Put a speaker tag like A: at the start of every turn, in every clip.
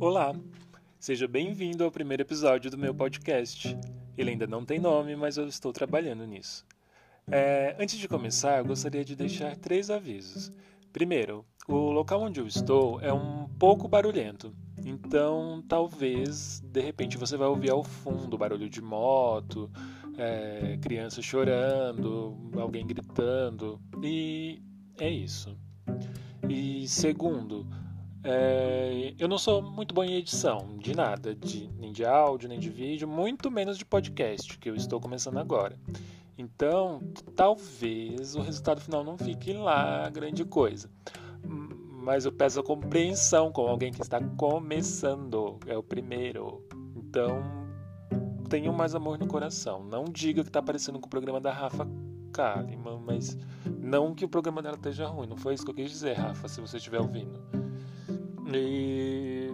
A: Olá, seja bem-vindo ao primeiro episódio do meu podcast. Ele ainda não tem nome, mas eu estou trabalhando nisso. É, antes de começar, eu gostaria de deixar três avisos. Primeiro, o local onde eu estou é um pouco barulhento, então talvez de repente você vai ouvir ao fundo barulho de moto, é, criança chorando, alguém gritando, e é isso. E segundo, é, eu não sou muito bom em edição de nada, de, nem de áudio, nem de vídeo, muito menos de podcast, que eu estou começando agora. Então, talvez o resultado final não fique lá grande coisa. Mas eu peço a compreensão com alguém que está começando, é o primeiro. Então, tenham mais amor no coração. Não diga que está parecendo com o programa da Rafa Kalimann, mas não que o programa dela esteja ruim. Não foi isso que eu quis dizer, Rafa, se você estiver ouvindo. E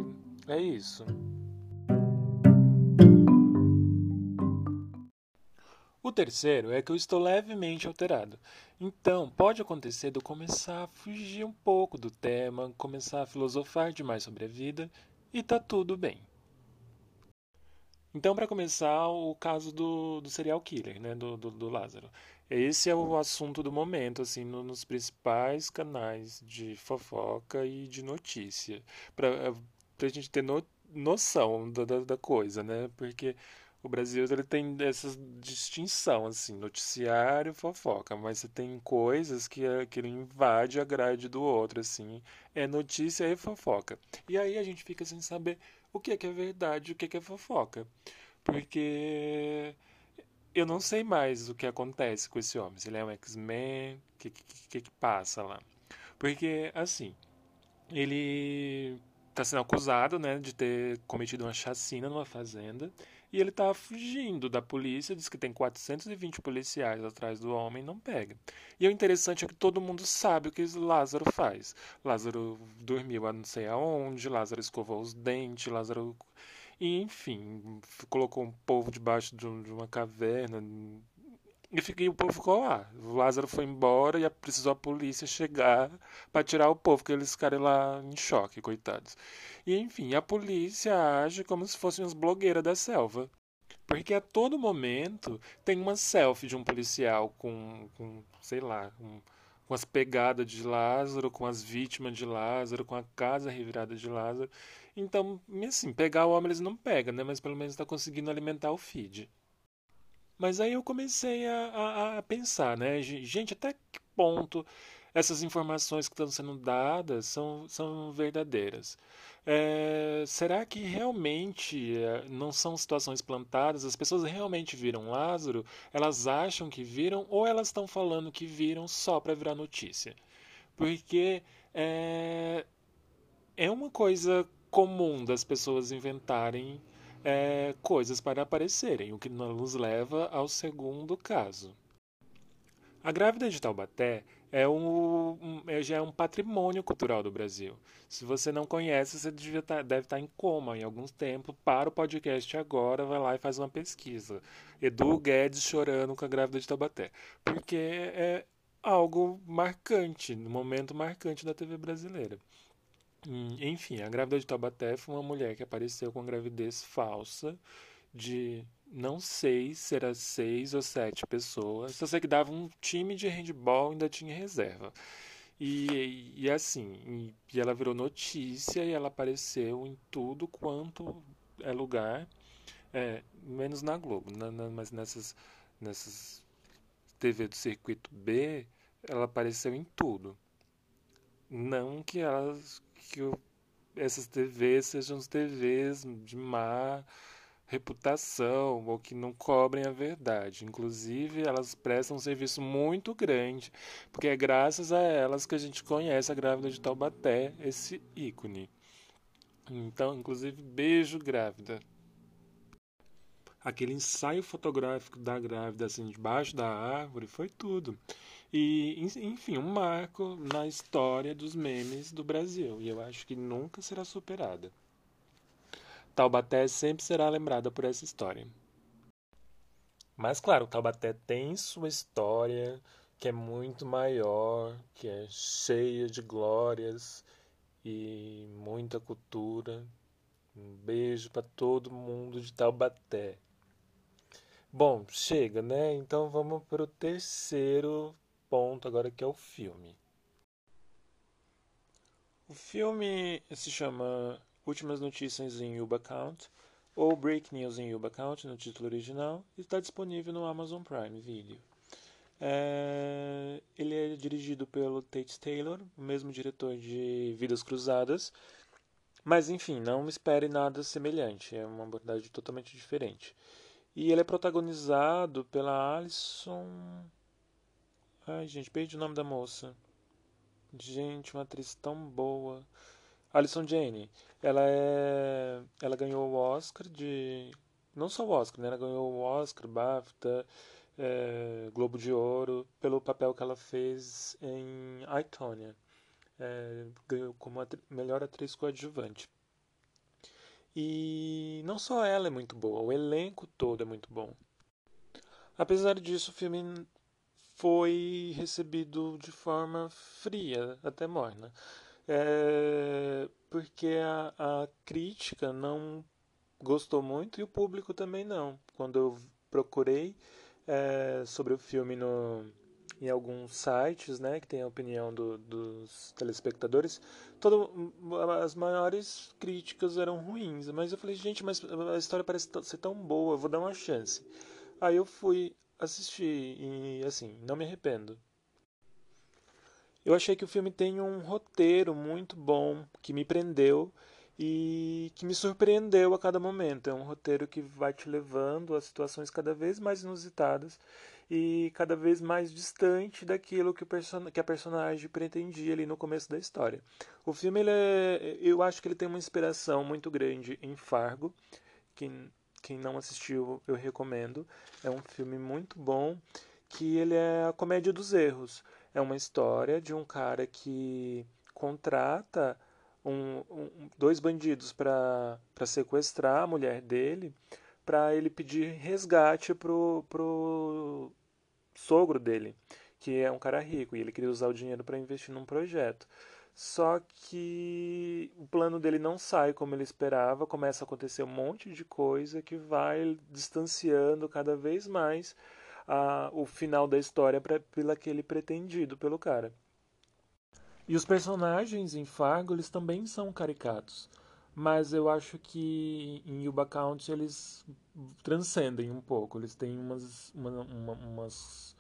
A: é isso. O terceiro é que eu estou levemente alterado. Então, pode acontecer de eu começar a fugir um pouco do tema, começar a filosofar demais sobre a vida, e tá tudo bem. Então, para começar, o caso do, do serial killer, né, do, do, do, Lázaro. Esse é o assunto do momento, assim, no, nos principais canais de fofoca e de notícia. Para a gente ter no, noção da, da, da coisa, né? Porque o Brasil ele tem essa distinção, assim, noticiário, fofoca, mas você tem coisas que, que ele invade a grade do outro, assim, é notícia e fofoca. E aí a gente fica sem saber o que é, que é verdade o que é, que é fofoca. Porque eu não sei mais o que acontece com esse homem. Se ele é um X-Men, o que, que, que passa lá. Porque, assim, ele está sendo acusado né, de ter cometido uma chacina numa fazenda e ele tá fugindo da polícia, diz que tem 420 policiais atrás do homem, não pega. E o interessante é que todo mundo sabe o que Lázaro faz. Lázaro dormiu a não sei aonde, Lázaro escovou os dentes, Lázaro. E, enfim, colocou um povo debaixo de uma caverna, e, fiquei, o povo ficou lá. O Lázaro foi embora e precisou a polícia chegar para tirar o povo, porque eles ficaram lá em choque, coitados. E enfim, a polícia age como se fossem as blogueiras da selva. Porque a todo momento tem uma selfie de um policial com, com sei lá, com, com as pegadas de Lázaro, com as vítimas de Lázaro, com a casa revirada de Lázaro. Então, assim, pegar o homem eles não pegam, né? Mas pelo menos está conseguindo alimentar o feed. Mas aí eu comecei a, a, a, pensar, né? Gente, até que ponto essas informações que estão sendo dadas são, são verdadeiras? É, será que realmente é, não são situações plantadas? As pessoas realmente viram Lázaro? Elas acham que viram ou elas estão falando que viram só para virar notícia? Porque é, é uma coisa comum das pessoas inventarem é, coisas para aparecerem, o que nos leva ao segundo caso. A grávida de Taubaté é um, um, é, já é um patrimônio cultural do Brasil. Se você não conhece, você tá, deve estar tá em coma em alguns tempos. Para o podcast agora, vai lá e faz uma pesquisa. Edu Guedes chorando com a grávida de Taubaté. Porque é algo marcante, um momento marcante da TV brasileira. Enfim, a grávida de Taubaté foi uma mulher que apareceu com gravidez falsa de não sei se era seis ou sete pessoas. Só sei que dava um time de handball ainda tinha reserva. E, e assim, e, ela virou notícia e ela apareceu em tudo quanto é lugar, é, menos na Globo, na, na, mas nessas, nessas TV do circuito B, ela apareceu em tudo. Não que elas que essas TVs sejam TVs de má reputação ou que não cobrem a verdade. Inclusive, elas prestam um serviço muito grande, porque é graças a elas que a gente conhece a grávida de Taubaté, esse ícone. Então, inclusive, beijo grávida. Aquele ensaio fotográfico da grávida assim debaixo da árvore foi tudo. E, enfim, um marco na história dos memes do Brasil. E eu acho que nunca será superada. Taubaté sempre será lembrada por essa história. Mas, claro, Taubaté tem sua história que é muito maior, que é cheia de glórias e muita cultura. Um beijo para todo mundo de Taubaté. Bom, chega, né? Então vamos para o terceiro ponto agora que é o filme. O filme se chama Últimas Notícias em Yuba Count ou Break News em Yuba Count no título original e está disponível no Amazon Prime Video. É... Ele é dirigido pelo Tate Taylor, o mesmo diretor de Vidas Cruzadas, mas enfim, não espere nada semelhante, é uma abordagem totalmente diferente. E ele é protagonizado pela Alison. Ai, gente, perdi o nome da moça. Gente, uma atriz tão boa. Alison Jane. Ela é. Ela ganhou o Oscar de. Não só o Oscar, né? Ela ganhou o Oscar, BAFTA, é... Globo de Ouro, pelo papel que ela fez em I, Tonya. É... Ganhou como atri... melhor atriz coadjuvante. E não só ela é muito boa, o elenco todo é muito bom. Apesar disso, o filme foi recebido de forma fria, até morna. É, porque a, a crítica não gostou muito e o público também não. Quando eu procurei é, sobre o filme no, em alguns sites, né, que tem a opinião do, dos telespectadores, todo, as maiores críticas eram ruins. Mas eu falei, gente, mas a história parece ser tão boa, vou dar uma chance. Aí eu fui assistir e, assim, não me arrependo. Eu achei que o filme tem um roteiro muito bom, que me prendeu e que me surpreendeu a cada momento. É um roteiro que vai te levando a situações cada vez mais inusitadas e cada vez mais distante daquilo que, o que a personagem pretendia ali no começo da história. O filme, ele é, eu acho que ele tem uma inspiração muito grande em Fargo, que quem não assistiu eu recomendo. É um filme muito bom, que ele é a comédia dos erros. É uma história de um cara que contrata um, um, dois bandidos para sequestrar a mulher dele para ele pedir resgate pro, pro sogro dele, que é um cara rico, e ele queria usar o dinheiro para investir num projeto. Só que o plano dele não sai como ele esperava, começa a acontecer um monte de coisa que vai distanciando cada vez mais a, o final da história para aquele pretendido pelo cara. E os personagens em Fargo eles também são caricatos mas eu acho que em Yuba County eles transcendem um pouco. Eles têm umas, uma, uma, umas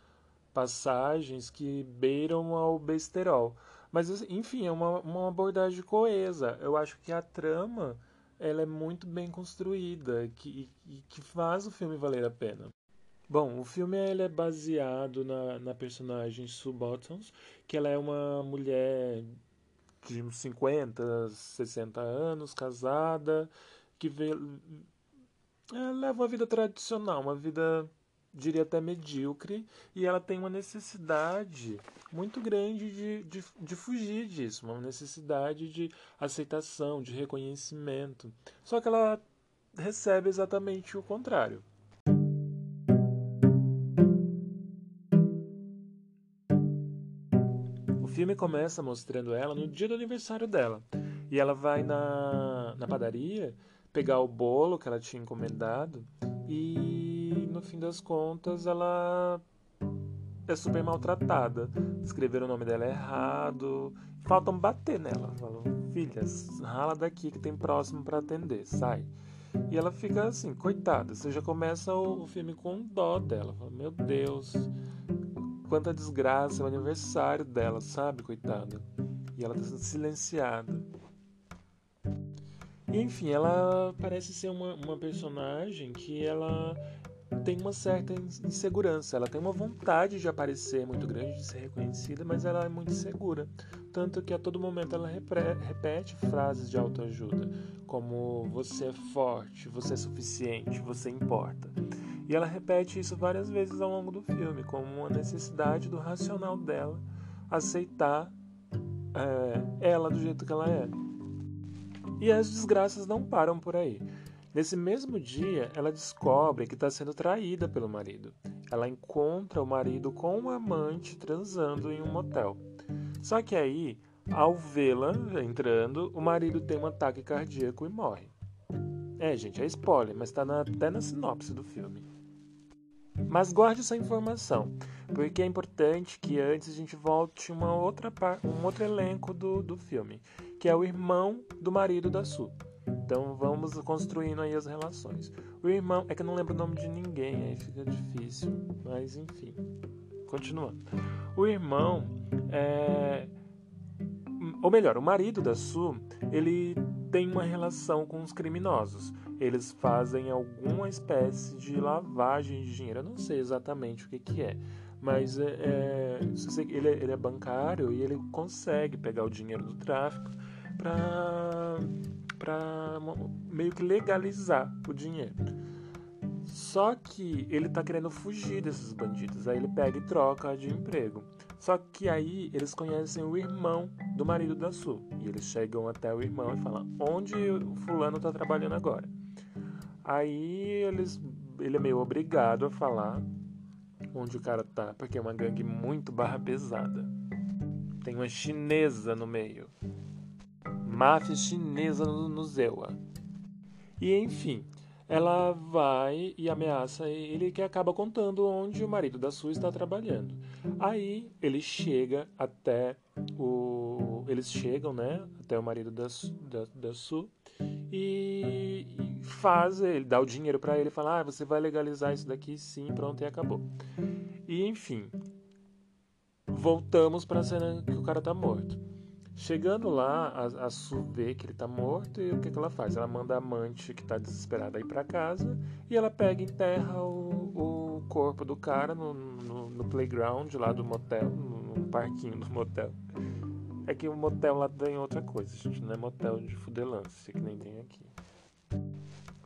A: passagens que beiram ao besterol. Mas, enfim, é uma, uma abordagem coesa. Eu acho que a trama ela é muito bem construída que, e que faz o filme valer a pena. Bom, o filme ele é baseado na, na personagem Sue Bottoms, que ela é uma mulher de uns 50, 60 anos, casada, que vê, é, leva uma vida tradicional, uma vida, diria até medíocre, e ela tem uma necessidade muito grande de, de, de fugir disso, uma necessidade de aceitação, de reconhecimento. Só que ela recebe exatamente o contrário. Filme começa mostrando ela no dia do aniversário dela. E ela vai na, na padaria pegar o bolo que ela tinha encomendado e no fim das contas ela é super maltratada. Escreveram o nome dela errado. Faltam bater nela. Falam, filha, rala daqui que tem próximo para atender, sai. E ela fica assim, coitada. Você já começa o, o filme com dó dela. Fala, Meu Deus, quanta desgraça, é o aniversário dela, sabe, coitada? E ela tá sendo silenciada. Enfim, ela parece ser uma, uma personagem que ela tem uma certa insegurança. Ela tem uma vontade de aparecer muito grande, de ser reconhecida, mas ela é muito insegura. Tanto que a todo momento ela repete frases de autoajuda, como você é forte, você é suficiente, você importa. E ela repete isso várias vezes ao longo do filme, como uma necessidade do racional dela aceitar é, ela do jeito que ela é. E as desgraças não param por aí. Nesse mesmo dia, ela descobre que está sendo traída pelo marido. Ela encontra o marido com um amante transando em um motel. Só que aí, ao vê-la entrando, o marido tem um ataque cardíaco e morre. É, gente, é spoiler, mas tá na, até na sinopse do filme. Mas guarde essa informação, porque é importante que antes a gente volte uma outra um outro elenco do, do filme, que é o irmão do marido da Su. Então vamos construindo aí as relações. O irmão, é que eu não lembro o nome de ninguém, aí fica difícil, mas enfim. Continuando. O irmão é. Ou melhor, o marido da Su, ele tem uma relação com os criminosos. Eles fazem alguma espécie de lavagem de dinheiro. Eu não sei exatamente o que, que é. Mas é, é, ele, é, ele é bancário e ele consegue pegar o dinheiro do tráfico para meio que legalizar o dinheiro. Só que ele tá querendo fugir desses bandidos. Aí ele pega e troca de emprego. Só que aí eles conhecem o irmão do marido da Su. E eles chegam até o irmão e falam: Onde o fulano tá trabalhando agora? Aí eles, ele é meio obrigado a falar onde o cara tá, porque é uma gangue muito barra pesada. Tem uma chinesa no meio. Máfia chinesa no, Zewa. E enfim, ela vai e ameaça ele que acaba contando onde o marido da Su está trabalhando. Aí ele chega até o. Eles chegam, né? Até o marido da, da, da e faz, ele dá o dinheiro para ele e fala: Ah, você vai legalizar isso daqui? Sim, pronto, e acabou. E enfim, voltamos para cena que o cara tá morto. Chegando lá, a, a Su vê que ele tá morto e o que, que ela faz? Ela manda a amante que tá desesperada ir para casa e ela pega e enterra o, o corpo do cara no, no, no playground lá do motel, no, no, parquinho do motel. É que o motel lá tem outra coisa, gente, não é motel de fudelância, que nem tem aqui.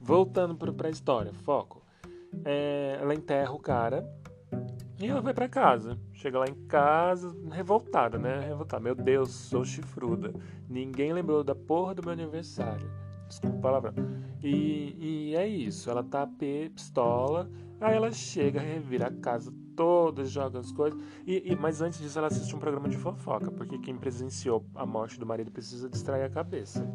A: Voltando para a história, foco. É, ela enterra o cara e ela vai para casa. Chega lá em casa, revoltada, né? Revoltada. Meu Deus, sou chifruda. Ninguém lembrou da porra do meu aniversário. Desculpa a palavra. E, e é isso. Ela tá pistola. Aí ela chega, revira a casa toda, joga as coisas. E, e, mas antes disso, ela assiste um programa de fofoca. Porque quem presenciou a morte do marido precisa distrair a cabeça.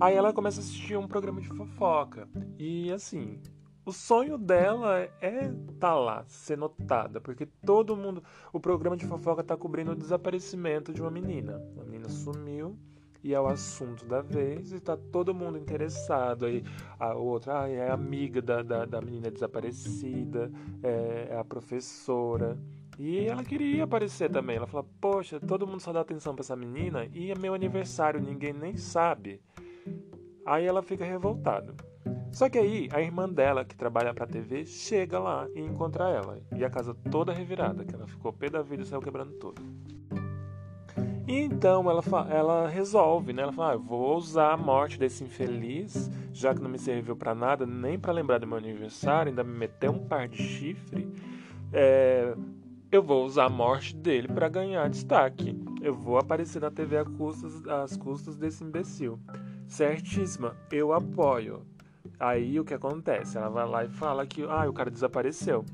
A: Aí ela começa a assistir um programa de fofoca. E assim, o sonho dela é tá lá, ser notada, porque todo mundo. O programa de fofoca está cobrindo o desaparecimento de uma menina. A menina sumiu e é o assunto da vez e tá todo mundo interessado. Aí a outra ah, é amiga da, da, da menina desaparecida, é, é, a professora. E ela queria aparecer também. Ela fala: Poxa, todo mundo só dá atenção para essa menina e é meu aniversário, ninguém nem sabe. Aí ela fica revoltada. Só que aí a irmã dela, que trabalha pra TV, chega lá e encontra ela. E a casa toda revirada, que ela ficou pé da vida e saiu quebrando tudo. E então ela, ela resolve, né? Ela fala: ah, vou usar a morte desse infeliz, já que não me serviu para nada, nem para lembrar do meu aniversário, ainda me meteu um par de chifre. É, eu vou usar a morte dele para ganhar destaque. Eu vou aparecer na TV às custas, às custas desse imbecil. Certíssima, eu apoio. Aí o que acontece? Ela vai lá e fala que ah, o cara desapareceu.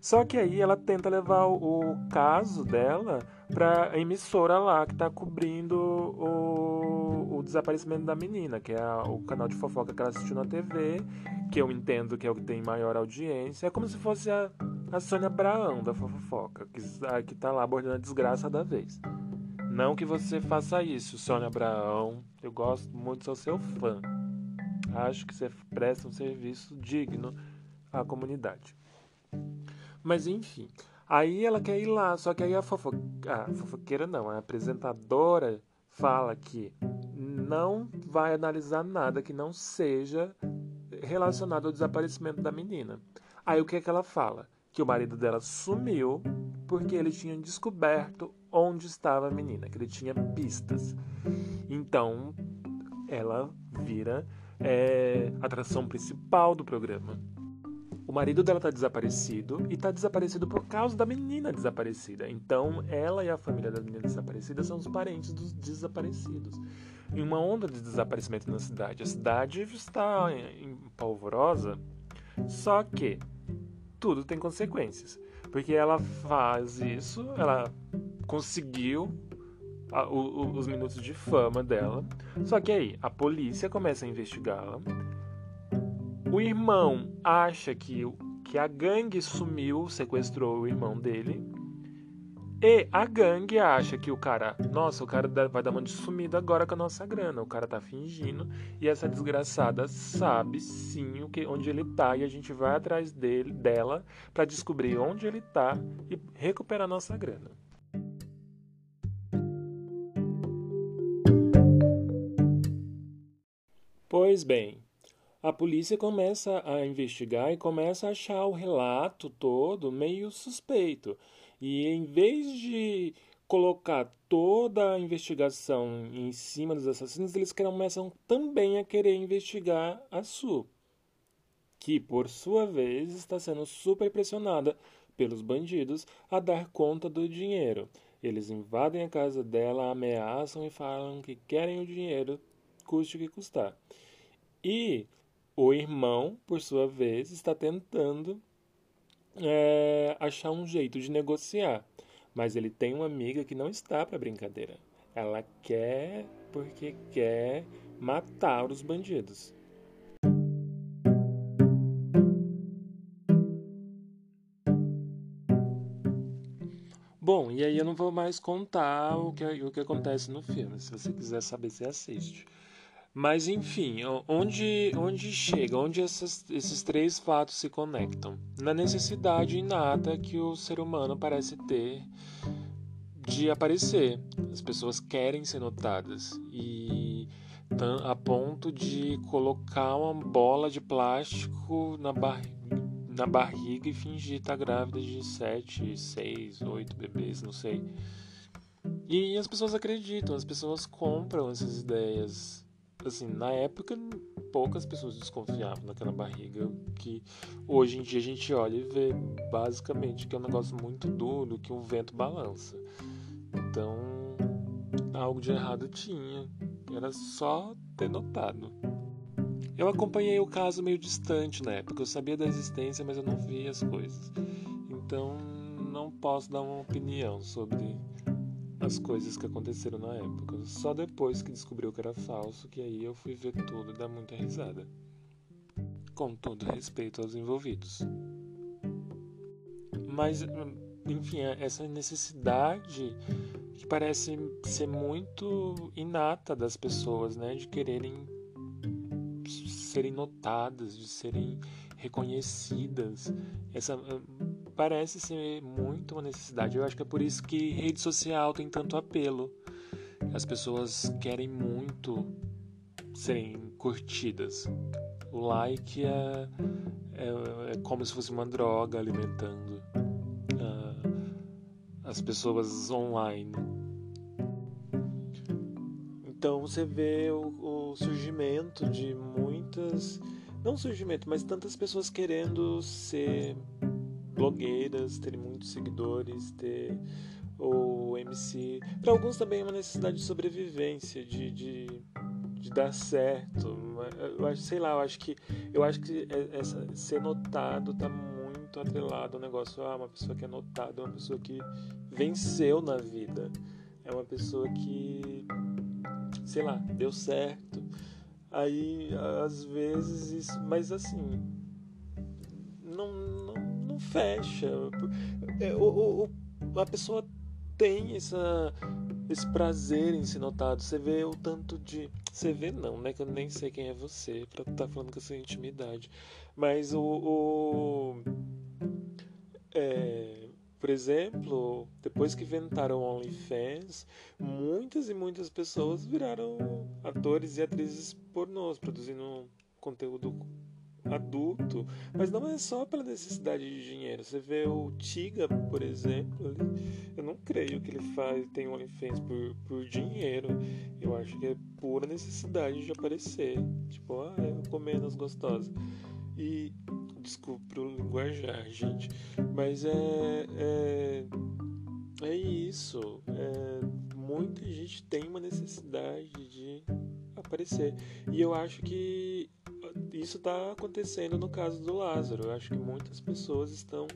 A: Só que aí ela tenta levar o, o caso dela para a emissora lá que está cobrindo o, o, desaparecimento da menina, que é a, o canal de fofoca que ela assistiu na TV, que eu entendo que é o que tem maior audiência. É como se fosse a, a Sônia Abraão da fofoca, que, a, que tá lá abordando a desgraça da vez. Não que você faça isso, Sônia Abraão. Eu gosto muito, sou seu fã. Acho que você presta um serviço digno à comunidade. Mas enfim, aí ela quer ir lá, só que aí a, fofo... a fofoqueira não, a apresentadora fala que não vai analisar nada que não seja relacionado ao desaparecimento da menina. Aí o que é que ela fala? Que o marido dela sumiu porque ele tinha descoberto onde estava a menina, que ele tinha pistas. Então ela vira é atração principal do programa. O marido dela está desaparecido e está desaparecido por causa da menina desaparecida. Então, ela e a família da menina desaparecida são os parentes dos desaparecidos. Em uma onda de desaparecimento na cidade. A cidade está em polvorosa, só que tudo tem consequências. Porque ela faz isso, ela conseguiu a, o, os minutos de fama dela. Só que aí a polícia começa a investigá-la. O irmão acha que, que a gangue sumiu, sequestrou o irmão dele. E a gangue acha que o cara, nossa, o cara vai dar uma de sumida agora com a nossa grana. O cara tá fingindo e essa desgraçada sabe sim o que, onde ele tá e a gente vai atrás dele, dela para descobrir onde ele tá e recuperar nossa grana. Pois bem, a polícia começa a investigar e começa a achar o relato todo meio suspeito. E em vez de colocar toda a investigação em cima dos assassinos, eles começam também a querer investigar a Su, que por sua vez está sendo super pressionada pelos bandidos a dar conta do dinheiro. Eles invadem a casa dela, ameaçam e falam que querem o dinheiro, custe o que custar. E o irmão, por sua vez, está tentando é, achar um jeito de negociar. Mas ele tem uma amiga que não está para brincadeira. Ela quer porque quer matar os bandidos. Bom, e aí eu não vou mais contar o que, o que acontece no filme. Se você quiser saber, você assiste. Mas enfim, onde, onde chega, onde essas, esses três fatos se conectam? Na necessidade inata que o ser humano parece ter de aparecer. As pessoas querem ser notadas e a ponto de colocar uma bola de plástico na, bar na barriga e fingir estar grávida de sete, seis, oito bebês, não sei. E as pessoas acreditam, as pessoas compram essas ideias assim, na época poucas pessoas desconfiavam daquela barriga que hoje em dia a gente olha e vê basicamente que é um negócio muito duro que um vento balança. Então, algo de errado tinha. Era só ter notado. Eu acompanhei o caso meio distante na época. Eu sabia da existência, mas eu não via as coisas. Então, não posso dar uma opinião sobre as coisas que aconteceram na época. Só depois que descobriu que era falso, que aí eu fui ver tudo e dar muita risada. Com todo respeito aos envolvidos. Mas, enfim, é essa necessidade que parece ser muito inata das pessoas, né? De quererem serem notadas, de serem reconhecidas. Essa parece ser muito uma necessidade. Eu acho que é por isso que rede social tem tanto apelo. As pessoas querem muito serem curtidas. O like é, é, é como se fosse uma droga alimentando uh, as pessoas online. Então você vê o, o surgimento de muitas. Não surgimento, mas tantas pessoas querendo ser blogueiras, terem muitos seguidores, ter o MC. Para alguns também é uma necessidade de sobrevivência, de, de, de, dar certo. Eu acho, sei lá, eu acho que eu acho que é, essa, ser notado tá muito atrelado ao negócio. Ah, uma pessoa que é notada, é uma pessoa que venceu na vida, é uma pessoa que, sei lá, deu certo. Aí, às vezes, isso, mas assim, fecha. É, o, o, a pessoa tem essa, esse prazer em ser notado. Você vê o tanto de. Você vê não, né? Que eu nem sei quem é você pra estar tá falando com essa intimidade. Mas o. o é, por exemplo, depois que inventaram OnlyFans, muitas e muitas pessoas viraram atores e atrizes pornôs, produzindo conteúdo adulto, mas não é só pela necessidade de dinheiro. Você vê o Tiga, por exemplo, eu não creio que ele faz, tem OnlyFans por, por dinheiro. Eu acho que é pura necessidade de aparecer. Tipo, ah, eu comer menos gostosa. E desculpe o linguajar, gente, mas é, é, é isso. É, muita gente tem uma necessidade de aparecer. E eu acho que isso está acontecendo no caso do Lázaro. Eu acho que muitas pessoas estão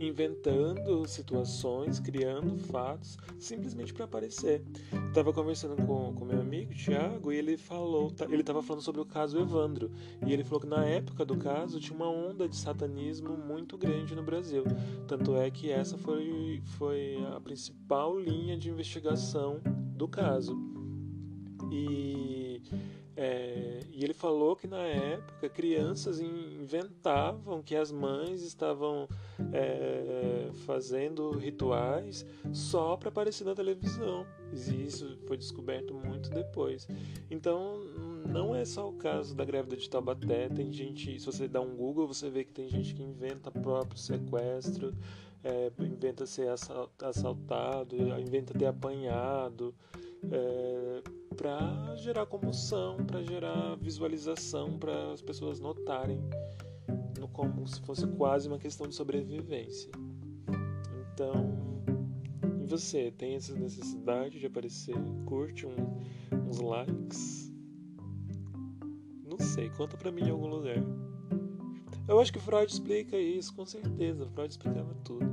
A: inventando situações, criando fatos, simplesmente para aparecer. Estava conversando com, com meu amigo Tiago e ele falou, tá, ele estava falando sobre o caso Evandro e ele falou que na época do caso tinha uma onda de satanismo muito grande no Brasil. Tanto é que essa foi, foi a principal linha de investigação do caso. E é, e ele falou que na época crianças inventavam que as mães estavam é, fazendo rituais só para aparecer na televisão. E isso foi descoberto muito depois. Então não é só o caso da grávida de Taubaté. Tem gente, se você dá um Google, você vê que tem gente que inventa próprio sequestro, é, inventa ser assaltado, inventa ter apanhado. É, para gerar comoção, para gerar visualização, para as pessoas notarem no como se fosse quase uma questão de sobrevivência. Então, e você tem essa necessidade de aparecer? Curte um, uns likes? Não sei, conta pra mim em algum lugar. Eu acho que Freud explica isso, com certeza. Freud explicava tudo.